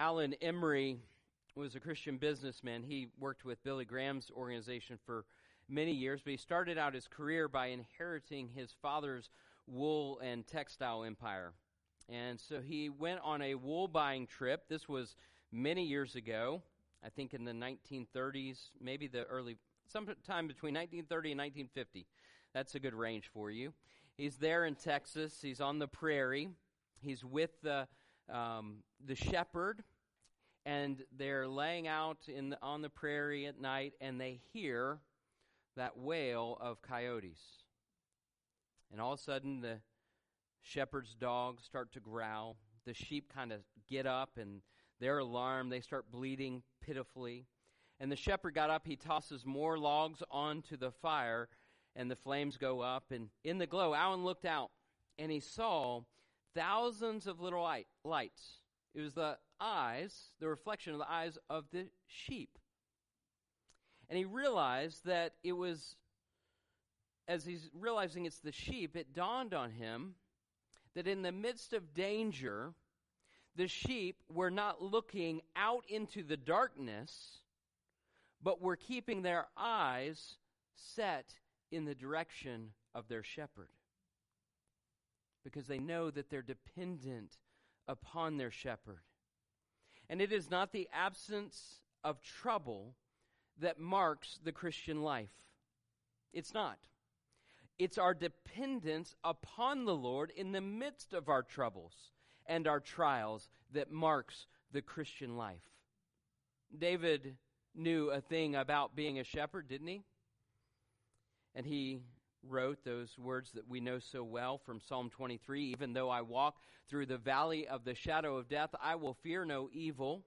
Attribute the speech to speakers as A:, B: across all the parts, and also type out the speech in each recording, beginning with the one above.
A: Allan Emery was a Christian businessman. He worked with Billy Graham's organization for many years, but he started out his career by inheriting his father's wool and textile empire. And so he went on a wool buying trip. This was many years ago, I think in the 1930s, maybe the early, sometime between 1930 and 1950. That's a good range for you. He's there in Texas. He's on the prairie. He's with the um, the shepherd, and they're laying out in the, on the prairie at night, and they hear that wail of coyotes. And all of a sudden, the shepherd's dogs start to growl. The sheep kind of get up and they're alarmed. They start bleeding pitifully. And the shepherd got up. He tosses more logs onto the fire, and the flames go up. And in the glow, Allan looked out and he saw thousands of little lights. It was the eyes, the reflection of the eyes of the sheep. And he realized that it was, as he's realizing it's the sheep, it dawned on him that in the midst of danger, the sheep were not looking out into the darkness, but were keeping their eyes set in the direction of their shepherd. Because they know that they're dependent upon their shepherd. And it is not the absence of trouble that marks the Christian life. It's not. It's our dependence upon the Lord in the midst of our troubles and our trials that marks the Christian life. David knew a thing about being a shepherd, didn't he? And he wrote those words that we know so well from Psalm 23 Even though I walk through the valley of the shadow of death, I will fear no evil,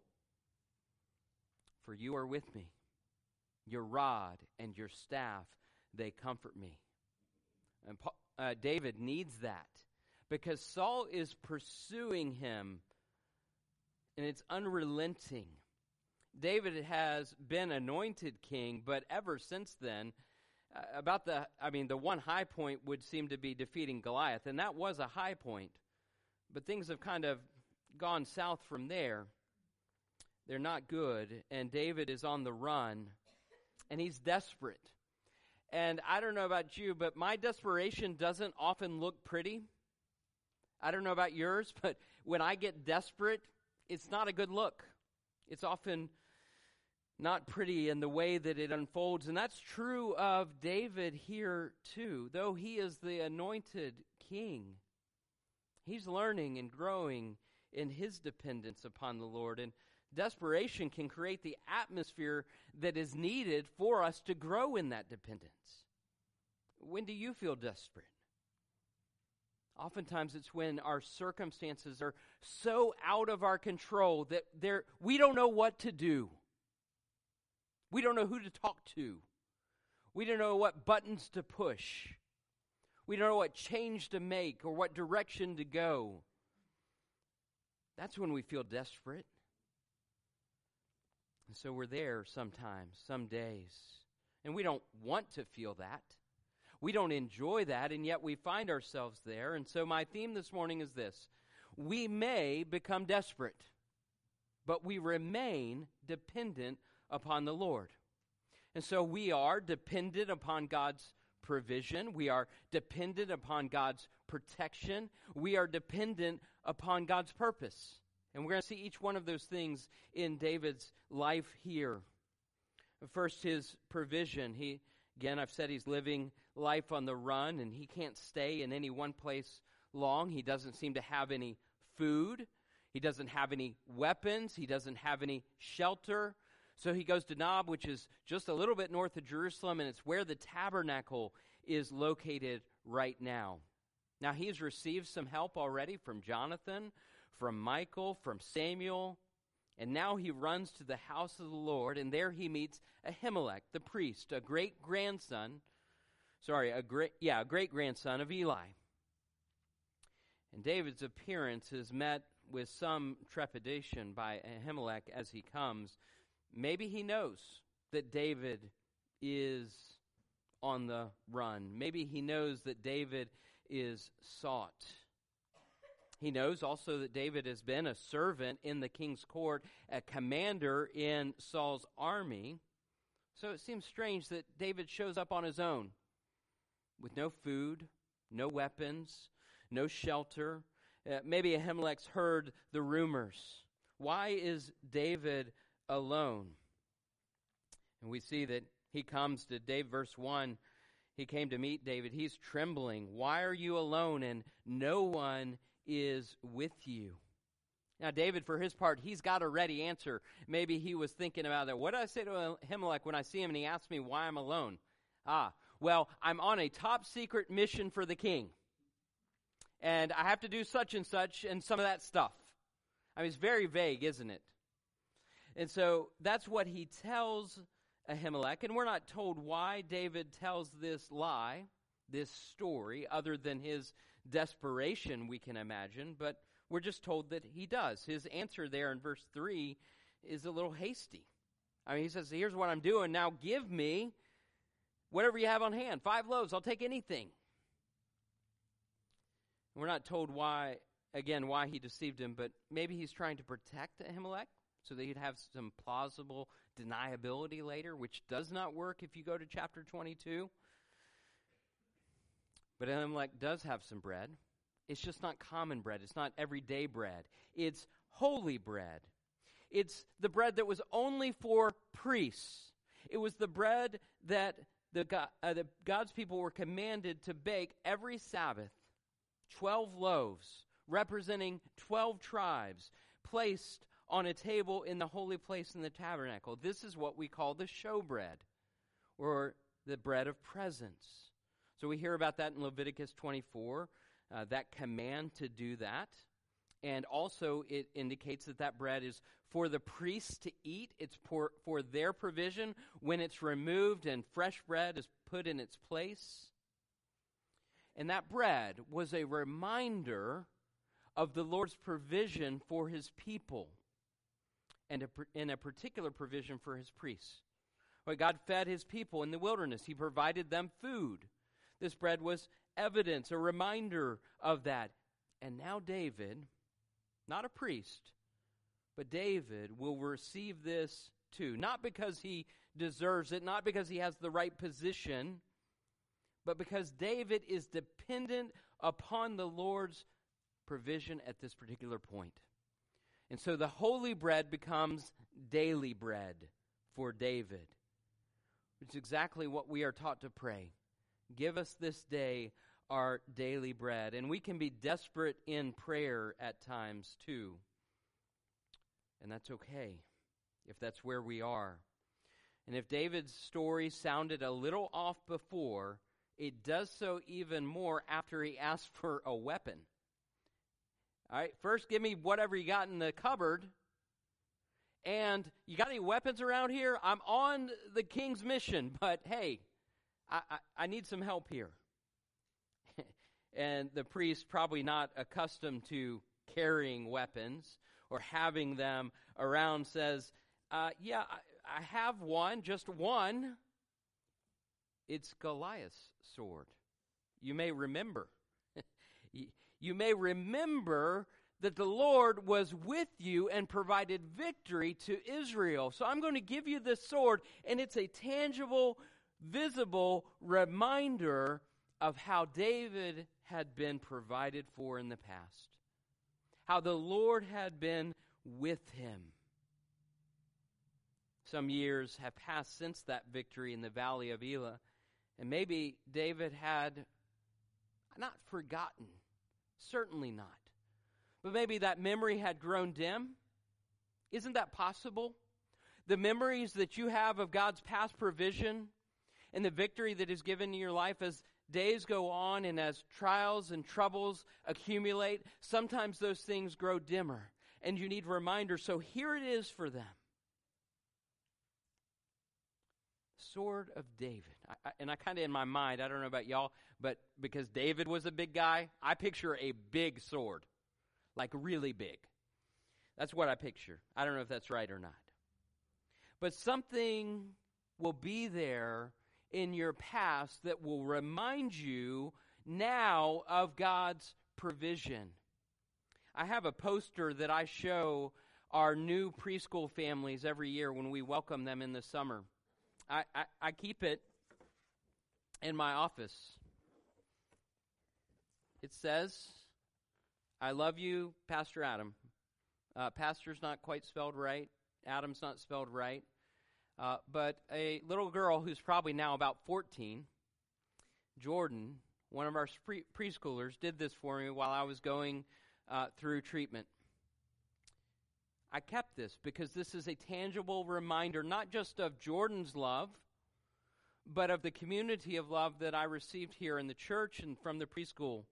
A: for you are with me. Your rod and your staff, they comfort me. And uh, David needs that because Saul is pursuing him and it's unrelenting. David has been anointed king, but ever since then, Uh, about the, I mean, the one high point would seem to be defeating Goliath, and that was a high point. But things have kind of gone south from there. They're not good, and David is on the run and he's desperate. And I don't know about you, but my desperation doesn't often look pretty. I don't know about yours, but when I get desperate, it's not a good look. It's often not pretty in the way that it unfolds. And that's true of David here, too. Though he is the anointed king, he's learning and growing in his dependence upon the Lord. And Desperation can create the atmosphere that is needed for us to grow in that dependence. When do you feel desperate? Oftentimes it's when our circumstances are so out of our control that we don't know what to do. We don't know who to talk to. We don't know what buttons to push. We don't know what change to make or what direction to go. That's when we feel desperate. And so we're there sometimes, some days. And we don't want to feel that. We don't enjoy that, and yet we find ourselves there. And so my theme this morning is this We may become desperate, but we remain dependent upon the Lord. And so we are dependent upon God's provision. We are dependent upon God's protection. We are dependent upon God's purpose. And we're going to see each one of those things in David's life here. First, his provision. He, again, I've said he's living life on the run and he can't stay in any one place long. He doesn't seem to have any food. He doesn't have any weapons. He doesn't have any shelter. So he goes to Nob, which is just a little bit north of Jerusalem, and it's where the tabernacle is located right now. Now, he's received some help already from Jonathan, from Michal, from Samuel, and now he runs to the house of the Lord, and there he meets Ahimelech, the priest, a great grandson, sorry, a great, yeah, a great grandson of Eli. And David's appearance is met with some trepidation by Ahimelech as he comes. Maybe he knows that David is on the run. Maybe he knows that David is sought. He knows also that David has been a servant in the king's court, a commander in Saul's army. So it seems strange that David shows up on his own with no food, no weapons, no shelter. Uh, maybe Ahimelech's heard the rumors. Why is David alone? And we see that he comes to David, verse 1. He came to meet David. He's trembling. Why are you alone and no one is with you? Now, David, for his part, he's got a ready answer. Maybe he was thinking about that. What do I say to Ahimelech when I see him and he asks me why I'm alone? Ah, well, I'm on a top secret mission for the king. And I have to do such and such and some of that stuff. I mean, it's very vague, isn't it? And so that's what he tells Ahimelech. And we're not told why David tells this lie, this story, other than his desperation, we can imagine. But we're just told that he does. His answer there in verse 3 is a little hasty. I mean, he says, Here's what I'm doing. Now give me whatever you have on hand. Five loaves, I'll take anything. We're not told why, again, why he deceived him, but maybe he's trying to protect Ahimelech so that he'd have some plausible deniability later, which does not work if you go to chapter 22. But Ahimelech does have some bread. It's just not common bread. It's not everyday bread. It's holy bread. It's the bread that was only for priests. It was the bread that the, God, uh, the God's people were commanded to bake every Sabbath 12 loaves representing 12 tribes placed on a table in the holy place in the tabernacle. This is what we call the showbread or the bread of presence. So we hear about that in Leviticus 24 uh, that command to do that. And also, it indicates that that bread is for the priests to eat. It's for, for their provision when it's removed and fresh bread is put in its place. And that bread was a reminder of the Lord's provision for his people and a, in a particular provision for his priests. When God fed his people in the wilderness, he provided them food. This bread was evidence, a reminder of that. And now David, not a priest, but David will receive this too. Not because he deserves it, not because he has the right position, but because David is dependent upon the Lord's provision at this particular point. And so the holy bread becomes daily bread for David, which is exactly what we are taught to pray. Give us this day our daily bread. And we can be desperate in prayer at times too. And that's okay if that's where we are. And if David's story sounded a little off before, it does so even more after he asked for a weapon. All right, first give me whatever you got in the cupboard. And you got any weapons around here? I'm on the king's mission, but hey, I, I, I need some help here. and the priest, probably not accustomed to carrying weapons or having them around, says, uh, Yeah, I, I have one, just one. It's Goliath's sword. You may remember. you may remember that the Lord was with you and provided victory to Israel. So I'm going to give you this sword, and it's a tangible, visible reminder of how David had been provided for in the past, how the Lord had been with him. Some years have passed since that victory in the valley of Elah, and maybe David had not forgotten, certainly not. But maybe that memory had grown dim. Isn't that possible? The memories that you have of God's past provision and the victory that is given in your life as days go on and as trials and troubles accumulate, sometimes those things grow dimmer and you need reminders. So here it is for them sword of David. I, and I kind of in my mind, I don't know about y'all, but because David was a big guy, I picture a big sword, like really big. That's what I picture. I don't know if that's right or not. But something will be there in your past that will remind you now of God's provision. I have a poster that I show our new preschool families every year when we welcome them in the summer. I, I, I keep it in my office. It says, I love you, Pastor Adam. Uh, pastor's not quite spelled right. Adam's not spelled right. Uh, but a little girl who's probably now about 14, Jordan, one of our pre- preschoolers, did this for me while I was going uh, through treatment. I kept this because this is a tangible reminder, not just of Jordan's love, but of the community of love that I received here in the church and from the preschool.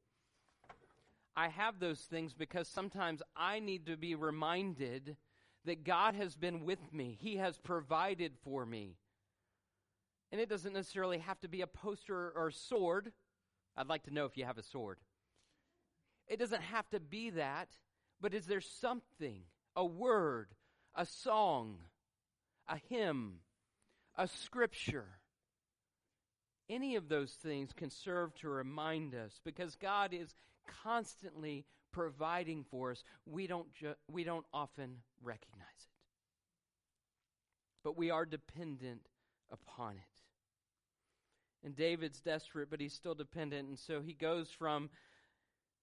A: I have those things because sometimes I need to be reminded that God has been with me, He has provided for me. And it doesn't necessarily have to be a poster or a sword. I'd like to know if you have a sword. It doesn't have to be that, but is there something, a word, a song, a hymn, a scripture? Any of those things can serve to remind us because God is constantly providing for us. We don't, ju- we don't often recognize it. But we are dependent upon it. And David's desperate, but he's still dependent. And so he goes from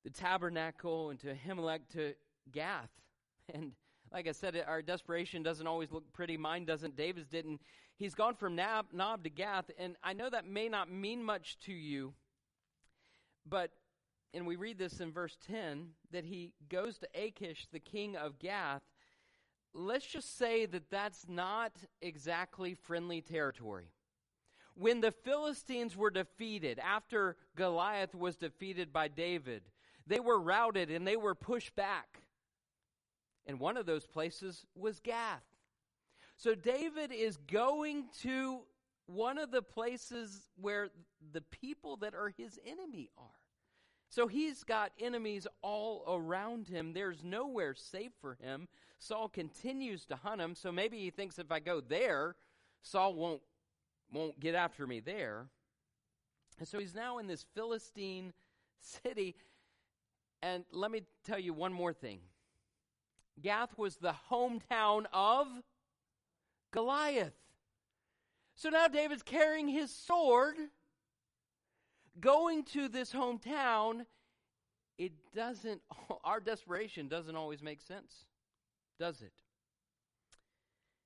A: the tabernacle and to Ahimelech to Gath. And like I said, our desperation doesn't always look pretty. Mine doesn't. David's didn't. He's gone from Nab, Nob to Gath. And I know that may not mean much to you, but, and we read this in verse 10, that he goes to Achish, the king of Gath. Let's just say that that's not exactly friendly territory when the Philistines were defeated, after Goliath was defeated by David, they were routed and they were pushed back. And one of those places was Gath. So David is going to one of the places where the people that are his enemy are. So he's got enemies all around him. There's nowhere safe for him. Saul continues to hunt him, so maybe he thinks if I go there, Saul won't won't get after me there. And so he's now in this Philistine city and let me tell you one more thing Gath was the hometown of Goliath. So now David's carrying his sword, going to this hometown. It doesn't, our desperation doesn't always make sense, does it?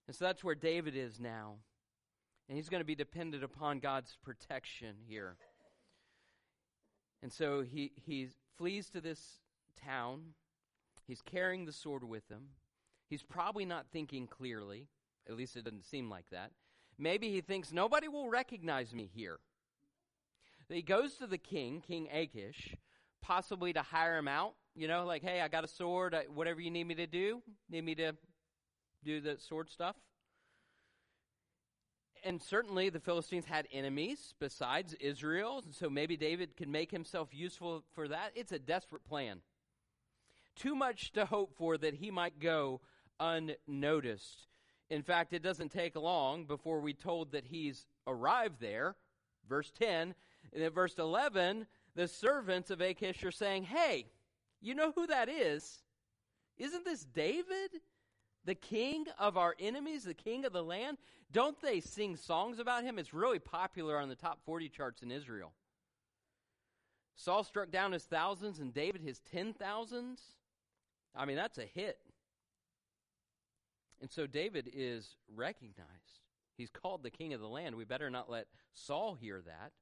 A: And so that's where David is now. And he's going to be dependent upon God's protection here. And so he, he flees to this town. He's carrying the sword with him. He's probably not thinking clearly. At least it doesn't seem like that. Maybe he thinks nobody will recognize me here. He goes to the king, King Achish, possibly to hire him out. You know, like, hey, I got a sword. Whatever you need me to do, need me to do the sword stuff and certainly the Philistines had enemies besides Israel, so maybe David could make himself useful for that. It's a desperate plan. Too much to hope for that he might go unnoticed. In fact, it doesn't take long before we told that he's arrived there. Verse 10, and then verse 11, the servants of Achish are saying, Hey, you know who that is? Isn't this David? the king of our enemies, the king of the land. Don't they sing songs about him? It's really popular on the top 40 charts in Israel. Saul struck down his thousands and David his ten thousands. I mean, that's a hit. And so David is recognized. He's called the king of the land. We better not let Saul hear that.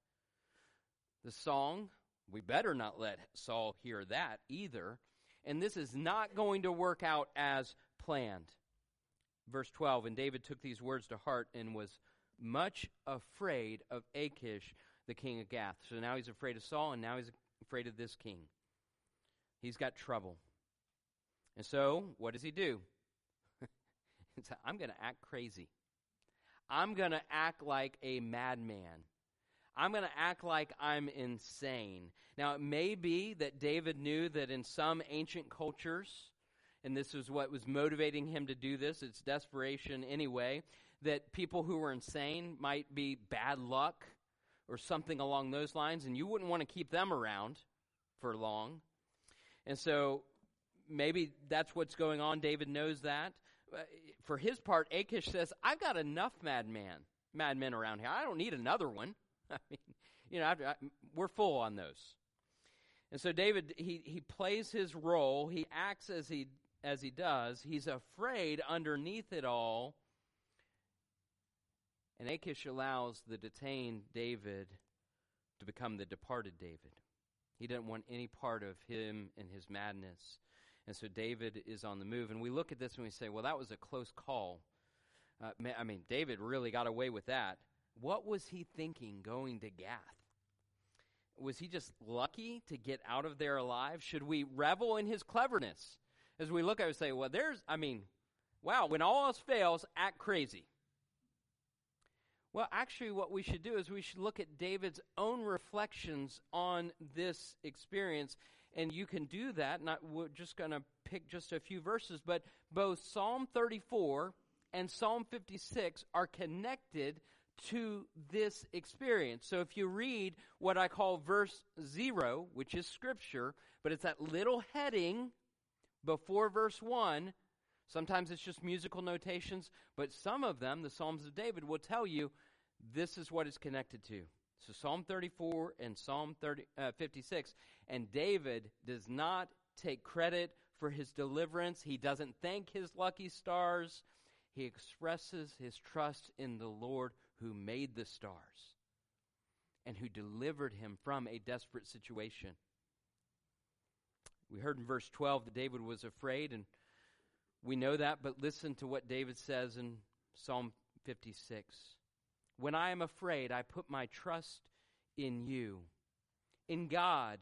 A: The song, we better not let Saul hear that either. And this is not going to work out as planned. Verse 12 And David took these words to heart and was much afraid of Achish, the king of Gath. So now he's afraid of Saul, and now he's afraid of this king. He's got trouble. And so, what does he do? I'm going to act crazy. I'm going to act like a madman. I'm going to act like I'm insane. Now, it may be that David knew that in some ancient cultures, and this is what was motivating him to do this. It's desperation anyway, that people who were insane might be bad luck or something along those lines, and you wouldn't want to keep them around for long. And so maybe that's what's going on. David knows that. Uh, for his part, Achish says, I've got enough madman, madmen around here. I don't need another one. I mean, you know, I, I, we're full on those. And so David, he, he plays his role. He acts as he, as he does. He's afraid underneath it all. And Achish allows the detained David to become the departed David. He didn't want any part of him and his madness. And so David is on the move. And we look at this and we say, well, that was a close call. Uh, I mean, David really got away with that. What was he thinking going to Gath? Was he just lucky to get out of there alive? Should we revel in his cleverness? As we look at it and say, well, there's, I mean, wow, when all else fails, act crazy. Well, actually, what we should do is we should look at David's own reflections on this experience. And you can do that. Not, we're just going to pick just a few verses, but both Psalm 34 and Psalm 56 are connected to this experience. So if you read what I call verse 0, which is scripture, but it's that little heading before verse 1, Sometimes it's just musical notations, but some of them, the Psalms of David, will tell you this is what it's connected to. So Psalm 34 and Psalm 30, uh, 56. And David does not take credit for his deliverance. He doesn't thank his lucky stars. He expresses his trust in the Lord who made the stars and who delivered him from a desperate situation. We heard in verse 12 that David was afraid and we know that, but listen to what David says in Psalm 56. When I am afraid, I put my trust in you. In God,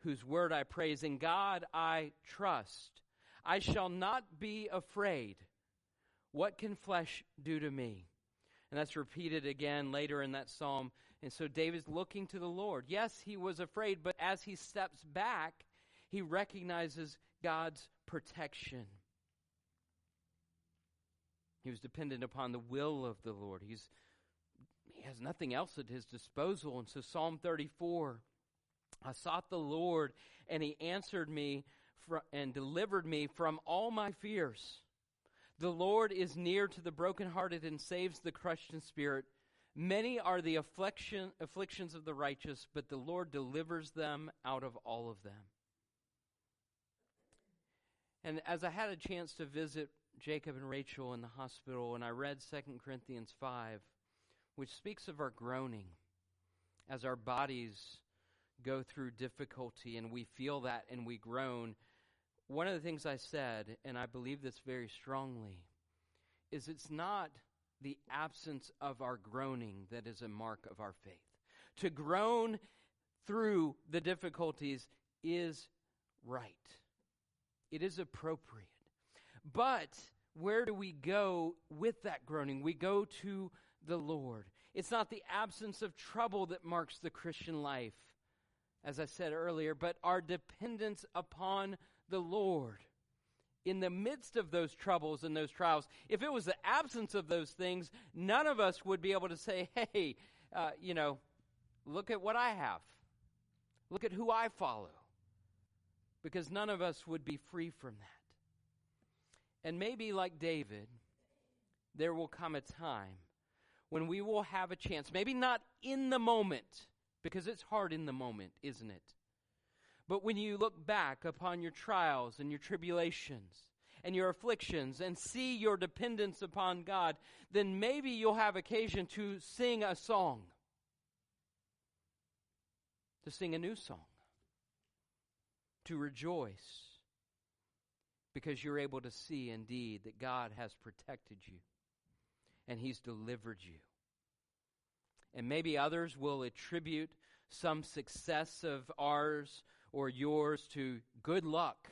A: whose word I praise, in God I trust. I shall not be afraid. What can flesh do to me? And that's repeated again later in that psalm. And so David's looking to the Lord. Yes, he was afraid, but as he steps back, he recognizes God's protection. He was dependent upon the will of the Lord. He's, he has nothing else at his disposal. And so, Psalm 34 I sought the Lord, and he answered me fr- and delivered me from all my fears. The Lord is near to the brokenhearted and saves the crushed in spirit. Many are the affliction, afflictions of the righteous, but the Lord delivers them out of all of them. And as I had a chance to visit Jacob and Rachel in the hospital, and I read 2 Corinthians 5, which speaks of our groaning as our bodies go through difficulty and we feel that and we groan. One of the things I said, and I believe this very strongly, is it's not the absence of our groaning that is a mark of our faith. To groan through the difficulties is right, it is appropriate. But where do we go with that groaning? We go to the Lord. It's not the absence of trouble that marks the Christian life, as I said earlier, but our dependence upon the Lord. In the midst of those troubles and those trials, if it was the absence of those things, none of us would be able to say, hey, uh, you know, look at what I have. Look at who I follow. Because none of us would be free from that. And maybe like David, there will come a time when we will have a chance, maybe not in the moment, because it's hard in the moment, isn't it? But when you look back upon your trials and your tribulations and your afflictions and see your dependence upon God, then maybe you'll have occasion to sing a song, to sing a new song, to rejoice because you're able to see indeed that God has protected you and He's delivered you. And maybe others will attribute some success of ours or yours to good luck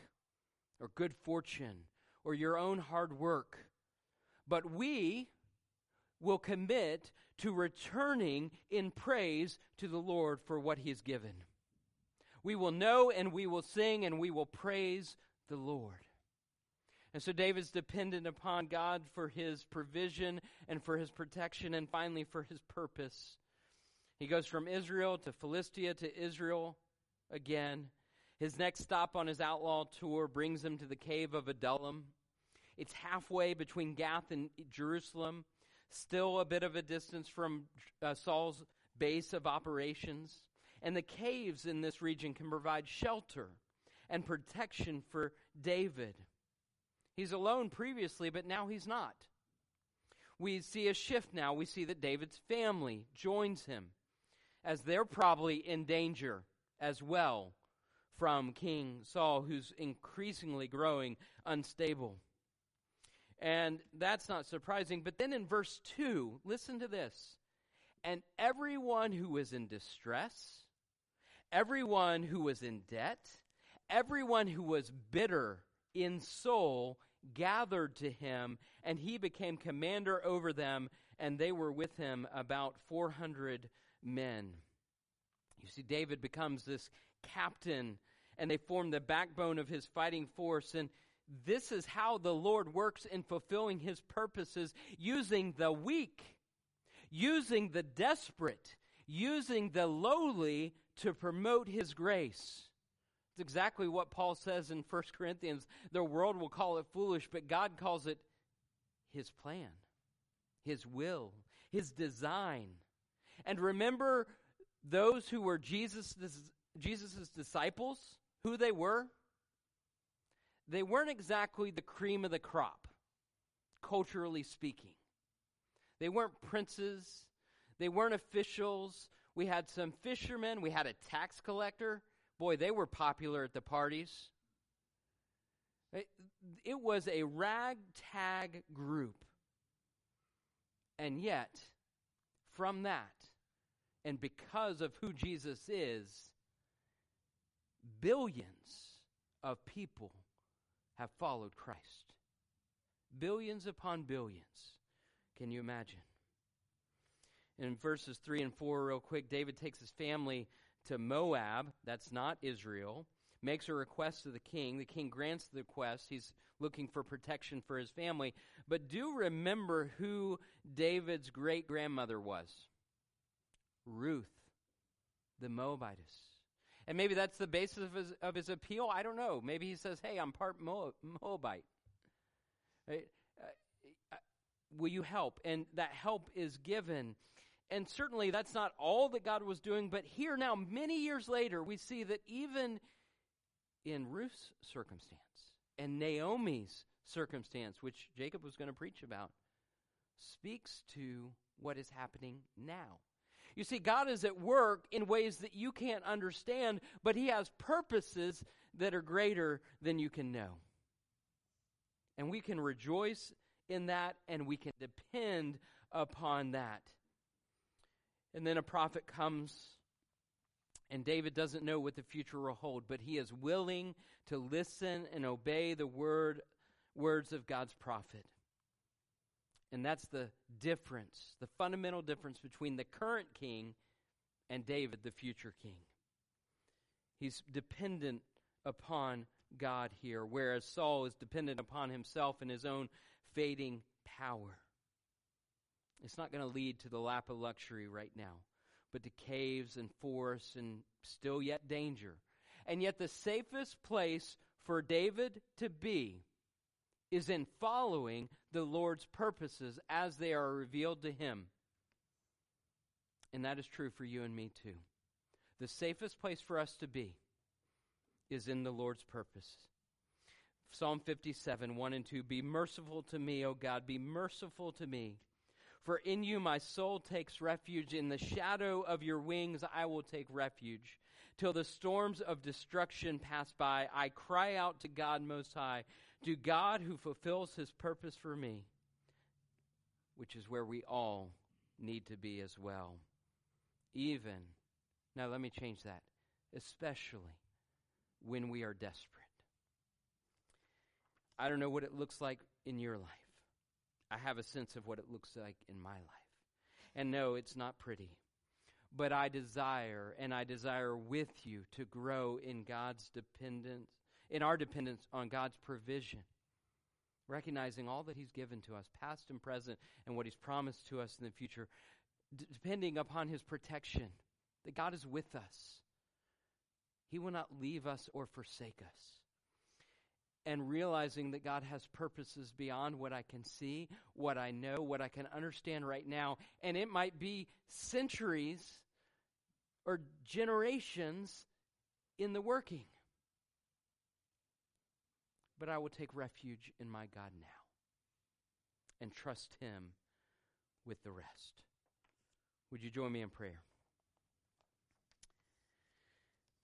A: or good fortune or your own hard work. But we will commit to returning in praise to the Lord for what He has given. We will know and we will sing and we will praise the Lord. And so David's dependent upon God for his provision and for his protection and finally for his purpose. He goes from Israel to Philistia to Israel again. His next stop on his outlaw tour brings him to the cave of Adullam. It's halfway between Gath and Jerusalem, still a bit of a distance from uh, Saul's base of operations. And the caves in this region can provide shelter and protection for David. He's alone previously, but now he's not. We see a shift now. We see that David's family joins him as they're probably in danger as well from King Saul, who's increasingly growing unstable. And that's not surprising. But then in verse 2, listen to this. And everyone who was in distress, everyone who was in debt, everyone who was bitter in soul gathered to him, and he became commander over them, and they were with him about 400 men. You see, David becomes this captain, and they form the backbone of his fighting force. And this is how the Lord works in fulfilling his purposes, using the weak, using the desperate, using the lowly to promote his grace. It's exactly what Paul says in 1 Corinthians. The world will call it foolish, but God calls it his plan, his will, his design. And remember those who were Jesus' Jesus's disciples, who they were? They weren't exactly the cream of the crop, culturally speaking. They weren't princes, they weren't officials. We had some fishermen, we had a tax collector. Boy, they were popular at the parties. It, was a ragtag group. And yet, from that, and because of who Jesus is, billions of people have followed Christ. Billions upon billions. Can you imagine? In verses 3 and 4, real quick, David takes his family to Moab. That's not Israel. Makes a request to the king. The king grants the request. He's looking for protection for his family. But do remember who David's great grandmother was Ruth, the Moabitess. And maybe that's the basis of his, of his appeal. I don't know. Maybe he says, hey, I'm part Moabite. Right? Uh, uh, will you help? And that help is given. And certainly that's not all that God was doing, but here now, many years later, we see that even in Ruth's circumstance and Naomi's circumstance, which Jacob was going to preach about, speaks to what is happening now. You see, God is at work in ways that you can't understand, but He has purposes that are greater than you can know. And we can rejoice in that and we can depend upon that. And then a prophet comes, and David doesn't know what the future will hold, but he is willing to listen and obey the word, words of God's prophet. And that's the difference, the fundamental difference between the current king and David, the future king. He's dependent upon God here, whereas Saul is dependent upon himself and his own fading power. It's not going to lead to the lap of luxury right now, but to caves and forests and still yet danger. And yet, the safest place for David to be is in following the Lord's purposes as they are revealed to him. And that is true for you and me too. The safest place for us to be is in the Lord's purpose. Psalm 57, 1 and 2 Be merciful to me, O God, be merciful to me. For in you my soul takes refuge. In the shadow of your wings I will take refuge. Till the storms of destruction pass by, I cry out to God Most High to God who fulfills his purpose for me, which is where we all need to be as well. Even, now let me change that, especially when we are desperate. I don't know what it looks like in your life. I have a sense of what it looks like in my life. And no, it's not pretty. But I desire, and I desire with you to grow in God's dependence in our dependence on God's provision, recognizing all that He's given to us, past and present, and what He's promised to us in the future, d- depending upon His protection, that God is with us. He will not leave us or forsake us. And realizing that God has purposes beyond what I can see, what I know, what I can understand right now. And it might be centuries or generations in the working. But I will take refuge in my God now and trust Him with the rest. Would you join me in prayer?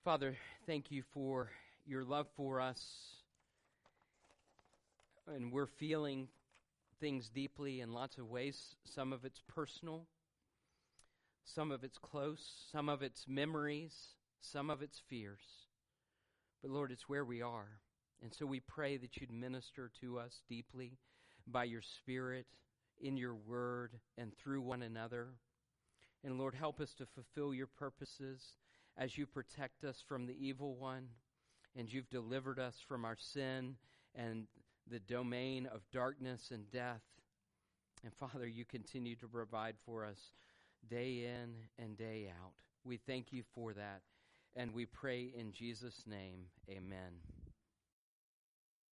A: Father, thank you for your love for us. And we're feeling things deeply in lots of ways. Some of it's personal, some of it's close, some of it's memories, some of it's fears. But Lord, it's where we are. And so we pray that you'd minister to us deeply by your Spirit, in your word, and through one another. And Lord, help us to fulfill your purposes as you protect us from the evil one, and you've delivered us from our sin and the domain of darkness and death. And Father, you continue to provide for us day in and day out. We thank you for that, and we pray in Jesus' name, amen.